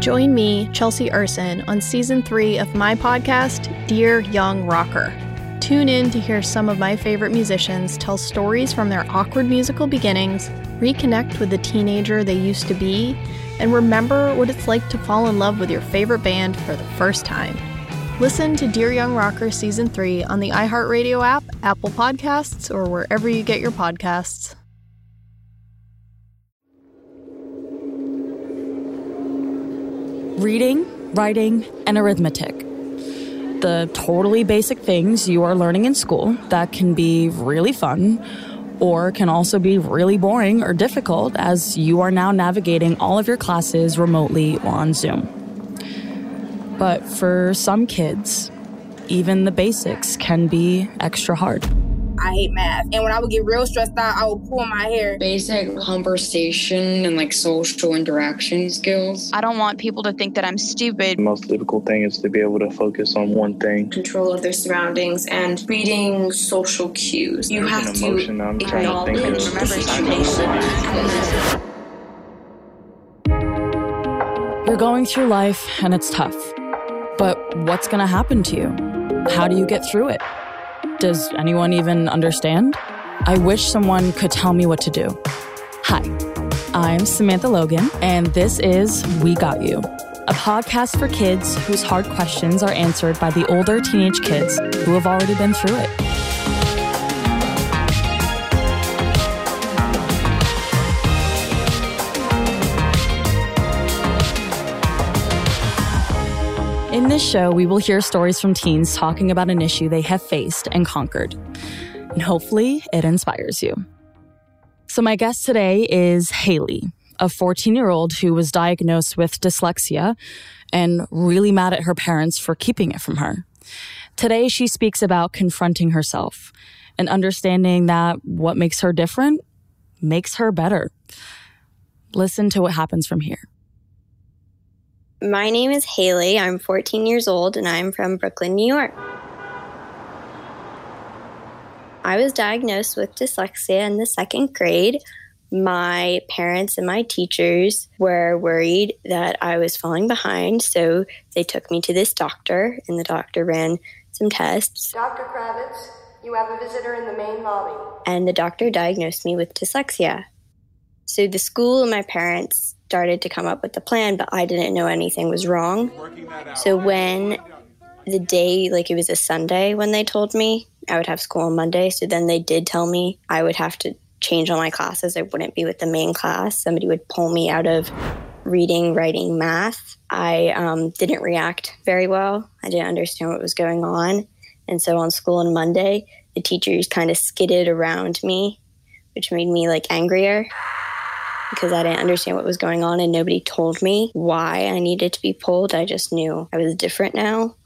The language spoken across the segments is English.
Join me, Chelsea Urson, on season three of my podcast, Dear Young Rocker. Tune in to hear some of my favorite musicians tell stories from their awkward musical beginnings, reconnect with the teenager they used to be, and remember what it's like to fall in love with your favorite band for the first time. Listen to Dear Young Rocker Season 3 on the iHeartRadio app, Apple Podcasts, or wherever you get your podcasts. Reading, writing, and arithmetic. The totally basic things you are learning in school that can be really fun or can also be really boring or difficult as you are now navigating all of your classes remotely or on Zoom. But for some kids, even the basics can be extra hard. I hate math. And when I would get real stressed out, I would pull my hair. Basic conversation and like social interaction skills. I don't want people to think that I'm stupid. The most difficult thing is to be able to focus on one thing. Control of their surroundings and reading social cues. You have to emotion I'm trying to think acknowledge of. You're going through life and it's tough. But what's going to happen to you? How do you get through it? Does anyone even understand? I wish someone could tell me what to do. Hi, I'm Samantha Logan, and this is We Got You, a podcast for kids whose hard questions are answered by the older teenage kids who have already been through it. This show, we will hear stories from teens talking about an issue they have faced and conquered. And hopefully, it inspires you. So, my guest today is Haley, a 14 year old who was diagnosed with dyslexia and really mad at her parents for keeping it from her. Today, she speaks about confronting herself and understanding that what makes her different makes her better. Listen to what happens from here. My name is Haley. I'm 14 years old and I'm from Brooklyn, New York. I was diagnosed with dyslexia in the second grade. My parents and my teachers were worried that I was falling behind, so they took me to this doctor, and the doctor ran some tests, Dr. Kravitz, you have a visitor in the main lobby. and the doctor diagnosed me with dyslexia. So the school and my parents started to come up with the plan, but I didn't know anything was wrong. So when the day, like it was a Sunday when they told me I would have school on Monday, so then they did tell me I would have to change all my classes. I wouldn't be with the main class. Somebody would pull me out of reading, writing, math. I um, didn't react very well. I didn't understand what was going on. And so on school on Monday, the teachers kind of skidded around me, which made me like angrier because I didn't understand what was going on and nobody told me why I needed to be pulled. I just knew I was different now,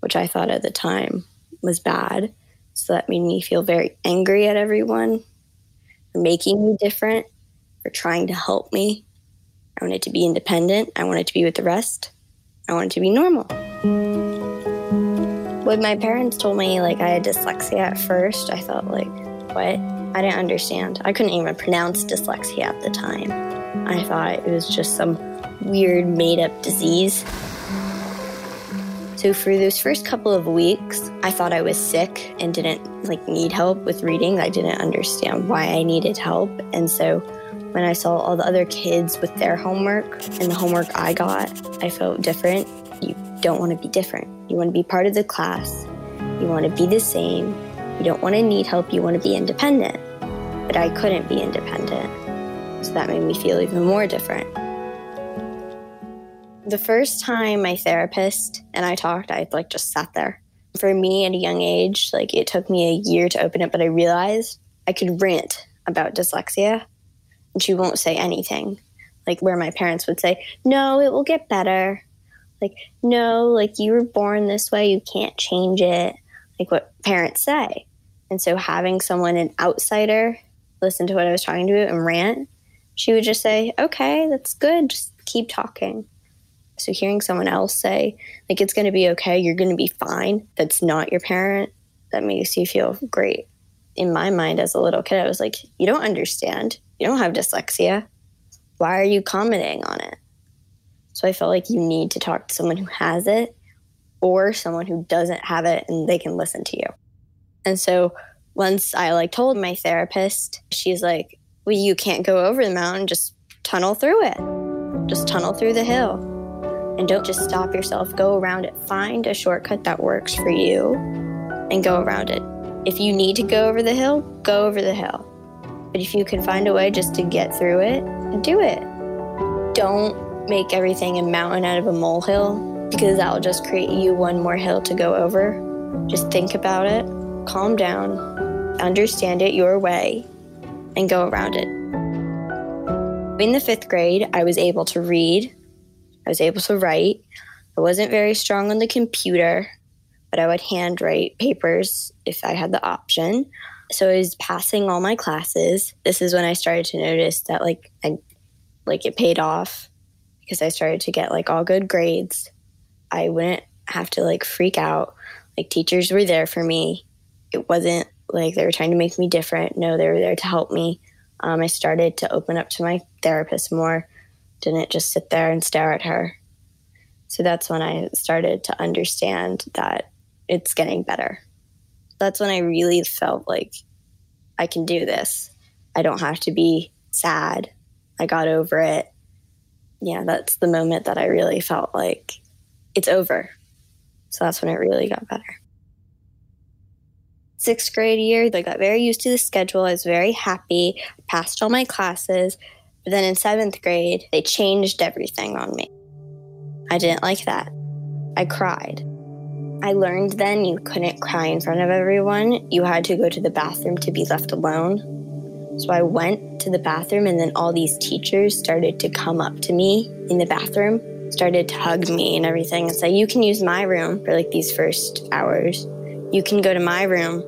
which I thought at the time was bad. So that made me feel very angry at everyone for making me different, for trying to help me. I wanted to be independent. I wanted to be with the rest. I wanted to be normal. When my parents told me like I had dyslexia at first, I thought like, what? I didn't understand. I couldn't even pronounce dyslexia at the time. I thought it was just some weird made up disease. So for those first couple of weeks, I thought I was sick and didn't like need help with reading. I didn't understand why I needed help. And so when I saw all the other kids with their homework and the homework I got, I felt different. You don't want to be different. You want to be part of the class. You want to be the same. You don't want to need help. You want to be independent. But I couldn't be independent. So that made me feel even more different. The first time my therapist and I talked, I like just sat there. For me at a young age, like it took me a year to open it, but I realized I could rant about dyslexia and she won't say anything. Like where my parents would say, No, it will get better. Like, no, like you were born this way, you can't change it. Like what parents say. And so having someone, an outsider, listen to what I was trying to and rant, she would just say, Okay, that's good, just keep talking. So hearing someone else say, like, it's going to be okay, you're going to be fine, that's not your parent, that makes you feel great. In my mind, as a little kid, I was like, you don't understand. You don't have dyslexia. Why are you commenting on it? So I felt like you need to talk to someone who has it or someone who doesn't have it and they can listen to you. And so once I like told my therapist, she's like, "Well, you can't go over the mountain, just tunnel through it. Just tunnel through the hill. And don't just stop yourself, go around it. Find a shortcut that works for you and go around it. If you need to go over the hill, go over the hill. But if you can find a way just to get through it, do it. Don't make everything a mountain out of a molehill because that'll just create you one more hill to go over. Just think about it, calm down, understand it your way, and go around it. In the fifth grade, I was able to read, I was able to write. I wasn't very strong on the computer, but I would handwrite papers if I had the option. So I was passing all my classes. This is when I started to notice that like I like it paid off because I started to get like all good grades. I wouldn't have to like freak out. Like teachers were there for me. It wasn't like they were trying to make me different. No, they were there to help me. Um, I started to open up to my therapist more. Didn't just sit there and stare at her. So that's when I started to understand that it's getting better. That's when I really felt like I can do this. I don't have to be sad. I got over it. Yeah, that's the moment that I really felt like it's over. So that's when it really got better. Sixth grade year, I got very used to the schedule. I was very happy, passed all my classes. But then in seventh grade, they changed everything on me. I didn't like that. I cried. I learned then you couldn't cry in front of everyone. You had to go to the bathroom to be left alone. So I went to the bathroom, and then all these teachers started to come up to me in the bathroom, started to hug me and everything, and say, You can use my room for like these first hours. You can go to my room.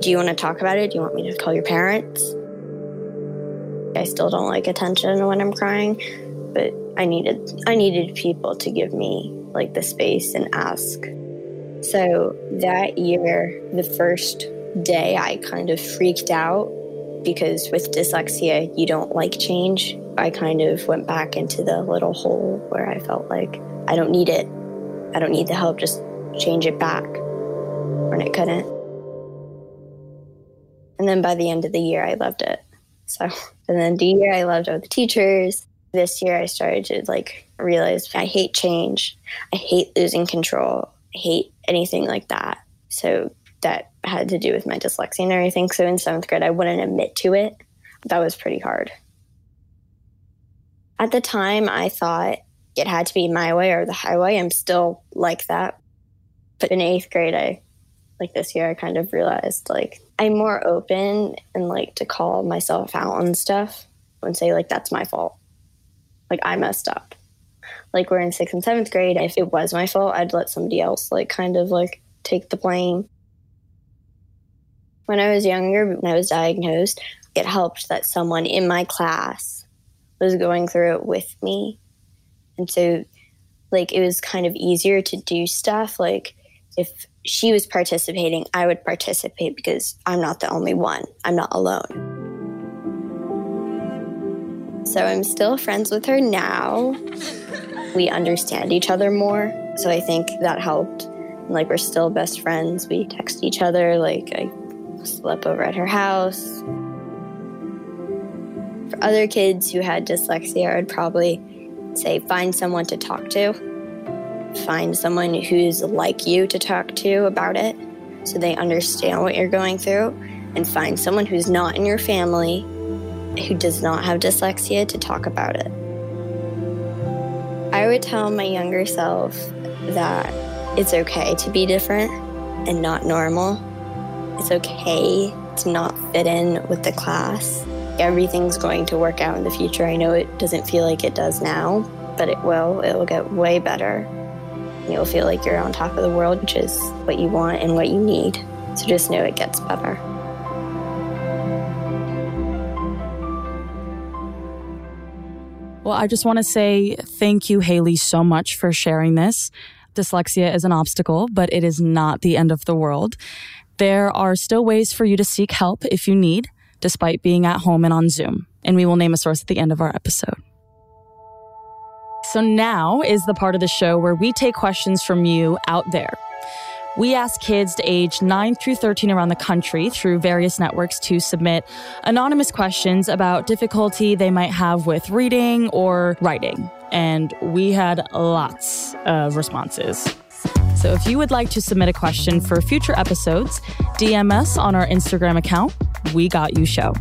Do you want to talk about it? Do you want me to call your parents? I still don't like attention when I'm crying, but I needed I needed people to give me like the space and ask so that year, the first day, I kind of freaked out because with dyslexia, you don't like change. I kind of went back into the little hole where I felt like I don't need it. I don't need the help, just change it back when it couldn't. And then by the end of the year, I loved it. So, and then the year I loved all the teachers. This year, I started to like realize I hate change. I hate losing control hate anything like that. So that had to do with my dyslexia and everything. So in seventh grade, I wouldn't admit to it. That was pretty hard. At the time, I thought it had to be my way or the highway. I'm still like that. But in eighth grade, I, like this year, I kind of realized like I'm more open and like to call myself out on stuff and say, like, that's my fault. Like, I messed up like we're in sixth and seventh grade, if it was my fault, I'd let somebody else like kind of like take the blame. When I was younger, when I was diagnosed, it helped that someone in my class was going through it with me. And so, like, it was kind of easier to do stuff. Like, if she was participating, I would participate because I'm not the only one, I'm not alone. So, I'm still friends with her now we understand each other more. So I think that helped. Like we're still best friends. We text each other. Like I slept over at her house. For other kids who had dyslexia, I would probably say find someone to talk to. Find someone who's like you to talk to about it so they understand what you're going through. And find someone who's not in your family who does not have dyslexia to talk about it. I would tell my younger self that it's okay to be different and not normal. It's okay to not fit in with the class. Everything's going to work out in the future. I know it doesn't feel like it does now, but it will. It will get way better. You'll feel like you're on top of the world, which is what you want and what you need. So just know it gets better. Well, I just want to say thank you, Haley, so much for sharing this. Dyslexia is an obstacle, but it is not the end of the world. There are still ways for you to seek help if you need, despite being at home and on Zoom. And we will name a source at the end of our episode. So now is the part of the show where we take questions from you out there. We ask kids to age 9 through 13 around the country through various networks to submit anonymous questions about difficulty they might have with reading or writing. And we had lots of responses. So if you would like to submit a question for future episodes, DM us on our Instagram account, We Got You Show.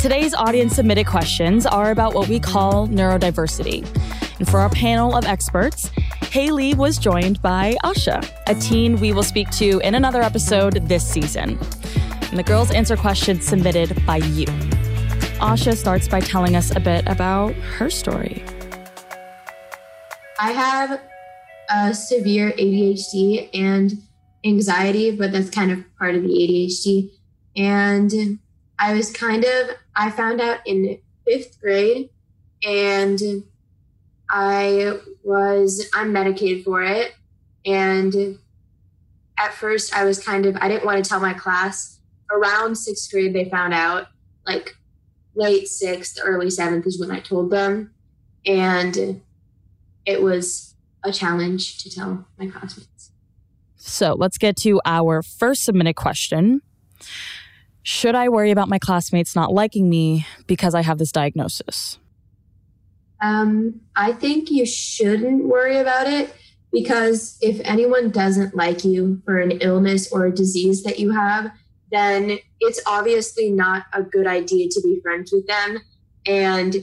Today's audience submitted questions are about what we call neurodiversity. And for our panel of experts, Haley was joined by Asha, a teen we will speak to in another episode this season. And the girls answer questions submitted by you. Asha starts by telling us a bit about her story. I have a severe ADHD and anxiety, but that's kind of part of the ADHD. And I was kind of, I found out in fifth grade and I was unmedicated for it. And at first, I was kind of, I didn't want to tell my class. Around sixth grade, they found out, like late sixth, early seventh is when I told them. And it was a challenge to tell my classmates. So let's get to our first submitted question. Should I worry about my classmates not liking me because I have this diagnosis? Um, I think you shouldn't worry about it because if anyone doesn't like you for an illness or a disease that you have, then it's obviously not a good idea to be friends with them. And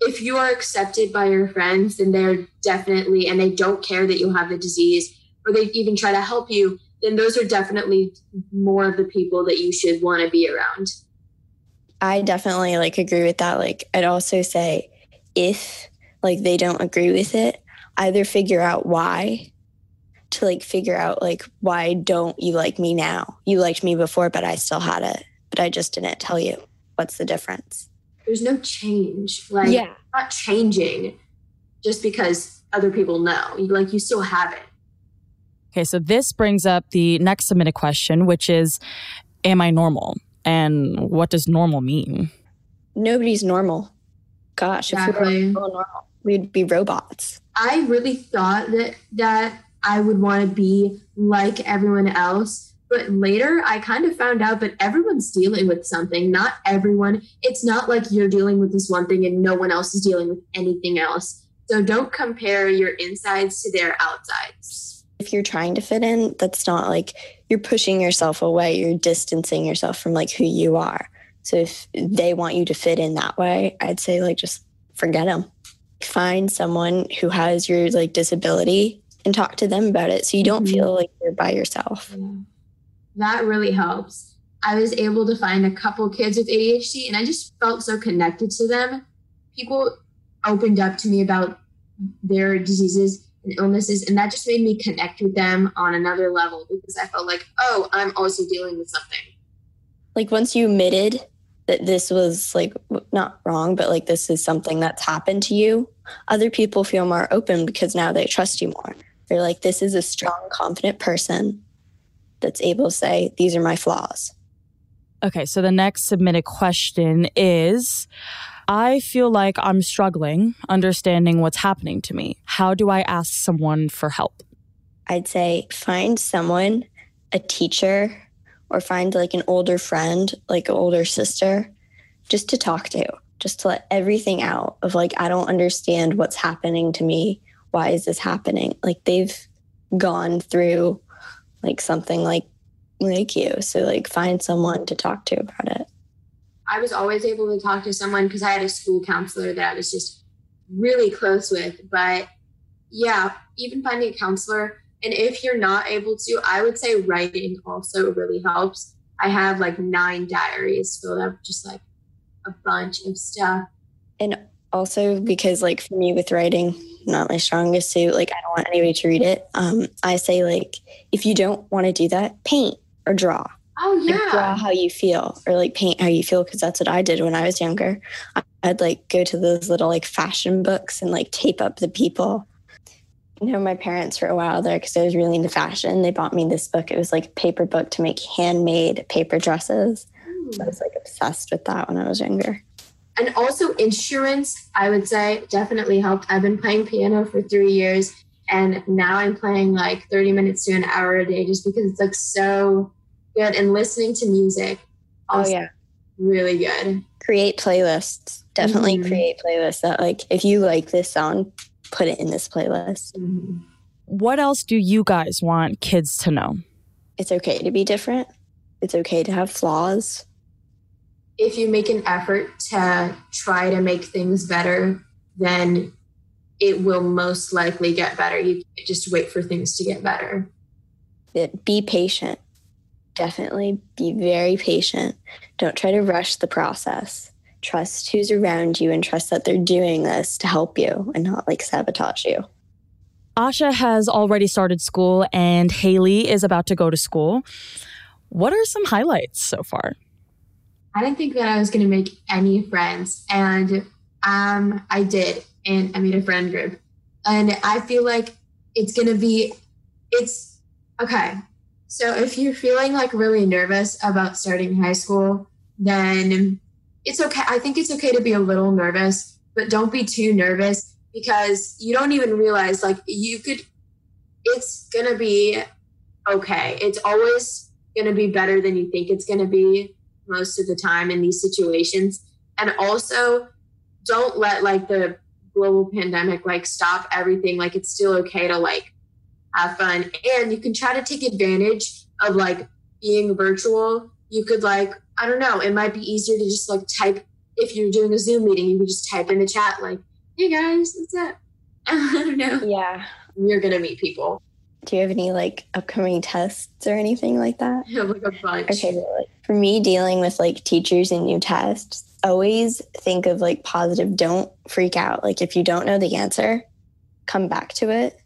if you are accepted by your friends, then they're definitely, and they don't care that you have the disease or they even try to help you, then those are definitely more of the people that you should want to be around. I definitely like agree with that. Like I'd also say if like they don't agree with it, either figure out why to like figure out like why don't you like me now? You liked me before, but I still had it, but I just didn't tell you. What's the difference? There's no change. Like Yeah. not changing just because other people know. You like you still have it. Okay, so this brings up the next submitted question, which is Am I normal? And what does normal mean? Nobody's normal. Gosh, if Exactly. we were normal, we'd be robots. I really thought that that I would want to be like everyone else. But later I kind of found out that everyone's dealing with something. Not everyone. It's not like you're dealing with this one thing and no one else is dealing with anything else. So don't compare your insides to their outsides. If you're trying to fit in, that's not like you're pushing yourself away, you're distancing yourself from like who you are. So if they want you to fit in that way, I'd say like just forget them. Find someone who has your like disability and talk to them about it so you don't feel mm-hmm. like you're by yourself. That really helps. I was able to find a couple kids with ADHD and I just felt so connected to them. People opened up to me about their diseases and illnesses, and that just made me connect with them on another level because I felt like, oh, I'm also dealing with something. Like once you admitted that this was like not wrong, but like this is something that's happened to you, other people feel more open because now they trust you more. They're like, this is a strong, confident person that's able to say, these are my flaws. Okay, so the next submitted question is I feel like I'm struggling understanding what's happening to me. How do I ask someone for help? I'd say find someone, a teacher, or find like an older friend, like an older sister, just to talk to, just to let everything out of like, I don't understand what's happening to me. Why is this happening? Like they've gone through like something like like you. So like find someone to talk to about it. I was always able to talk to someone because I had a school counselor that I was just really close with. But yeah, even finding a counselor. And if you're not able to, I would say writing also really helps. I have like nine diaries filled up, just like a bunch of stuff. And also because like for me with writing, not my strongest suit, like I don't want anybody to read it. Um, I say like if you don't want to do that, paint or draw. Oh Like, draw how you feel or like paint how you feel because that's what I did when I was younger. I'd like go to those little like fashion books and like tape up the people. You know, my parents for a while there because I was really into fashion. They bought me this book. It was like a paper book to make handmade paper dresses. So I was like obsessed with that when I was younger. and also insurance, I would say, definitely helped. I've been playing piano for three years, and now I'm playing like 30 minutes to an hour a day just because it's like so good. And listening to music, oh yeah, really good. Create playlists. Definitely mm-hmm. create playlists that like if you like this song, put it in this playlist. Mm-hmm. What else do you guys want kids to know? It's okay to be different. It's okay to have flaws if you make an effort to try to make things better, then it will most likely get better. You just wait for things to get better. Be patient. Definitely be very patient. Don't try to rush the process. Trust who's around you and trust that they're doing this to help you and not like sabotage you. Asha has already started school and Haley is about to go to school. What are some highlights so far? I didn't think that I was going to make any friends. And um, I did. And I made a friend group. And I feel like it's going to be, it's okay. So if you're feeling like really nervous about starting high school, then it's okay. I think it's okay to be a little nervous, but don't be too nervous because you don't even realize like you could, it's going to be okay. It's always going to be better than you think it's going to be most of the time in these situations. And also, don't let like the global pandemic like stop everything. Like it's still okay to like have fun, and you can try to take advantage of like being virtual. You could like I don't know. It might be easier to just like type if you're doing a Zoom meeting. You could just type in the chat like, "Hey guys, what's up?" I don't know. Yeah, you're gonna meet people. Do you have any like upcoming tests or anything like that? Yeah, like a bunch. Okay, like, for me, dealing with like teachers and new tests, always think of like positive. Don't freak out. Like if you don't know the answer, come back to it.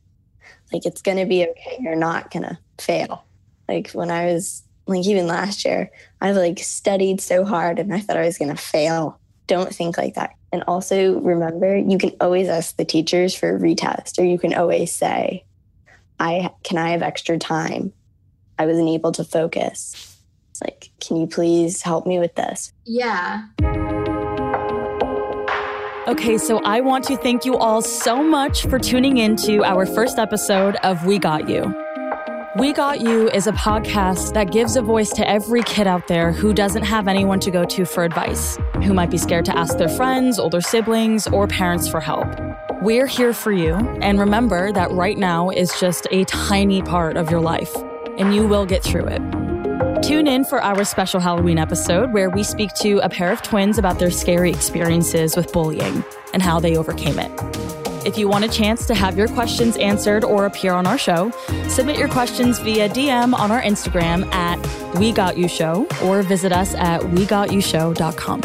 Like it's gonna be okay. You're not gonna fail. Like when I was like even last year, I've like studied so hard and I thought I was gonna fail. Don't think like that. And also remember, you can always ask the teachers for a retest, or you can always say, I can I have extra time? I wasn't able to focus. It's like, can you please help me with this? Yeah. Okay, so I want to thank you all so much for tuning in to our first episode of We Got You. We Got You is a podcast that gives a voice to every kid out there who doesn't have anyone to go to for advice, who might be scared to ask their friends, older siblings, or parents for help. We're here for you, and remember that right now is just a tiny part of your life, and you will get through it. Tune in for our special Halloween episode where we speak to a pair of twins about their scary experiences with bullying and how they overcame it. If you want a chance to have your questions answered or appear on our show, submit your questions via DM on our Instagram at We Got You Show or visit us at WeGotYouShow.com.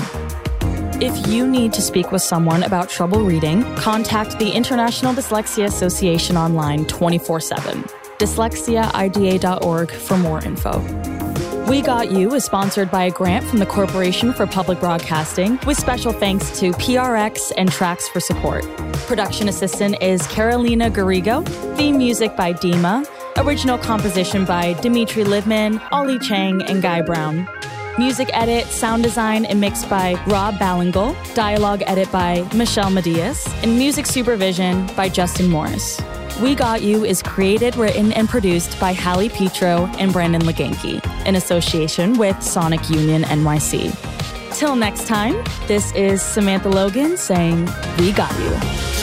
If you need to speak with someone about trouble reading, contact the International Dyslexia Association online 24 7. DyslexiaIDA.org for more info. We Got You is sponsored by a grant from the Corporation for Public Broadcasting, with special thanks to PRX and Tracks for support. Production assistant is Carolina Garrigo, theme music by Dima, original composition by Dimitri Livman, Ollie Chang, and Guy Brown. Music edit, sound design, and mix by Rob Ballingle. Dialogue edit by Michelle Medias. And music supervision by Justin Morris. We Got You is created, written, and produced by Hallie Petro and Brandon Leganke in association with Sonic Union NYC. Till next time, this is Samantha Logan saying, We got you.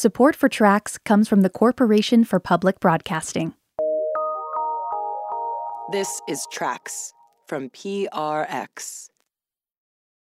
Support for Tracks comes from the Corporation for Public Broadcasting. This is Tracks from PRX.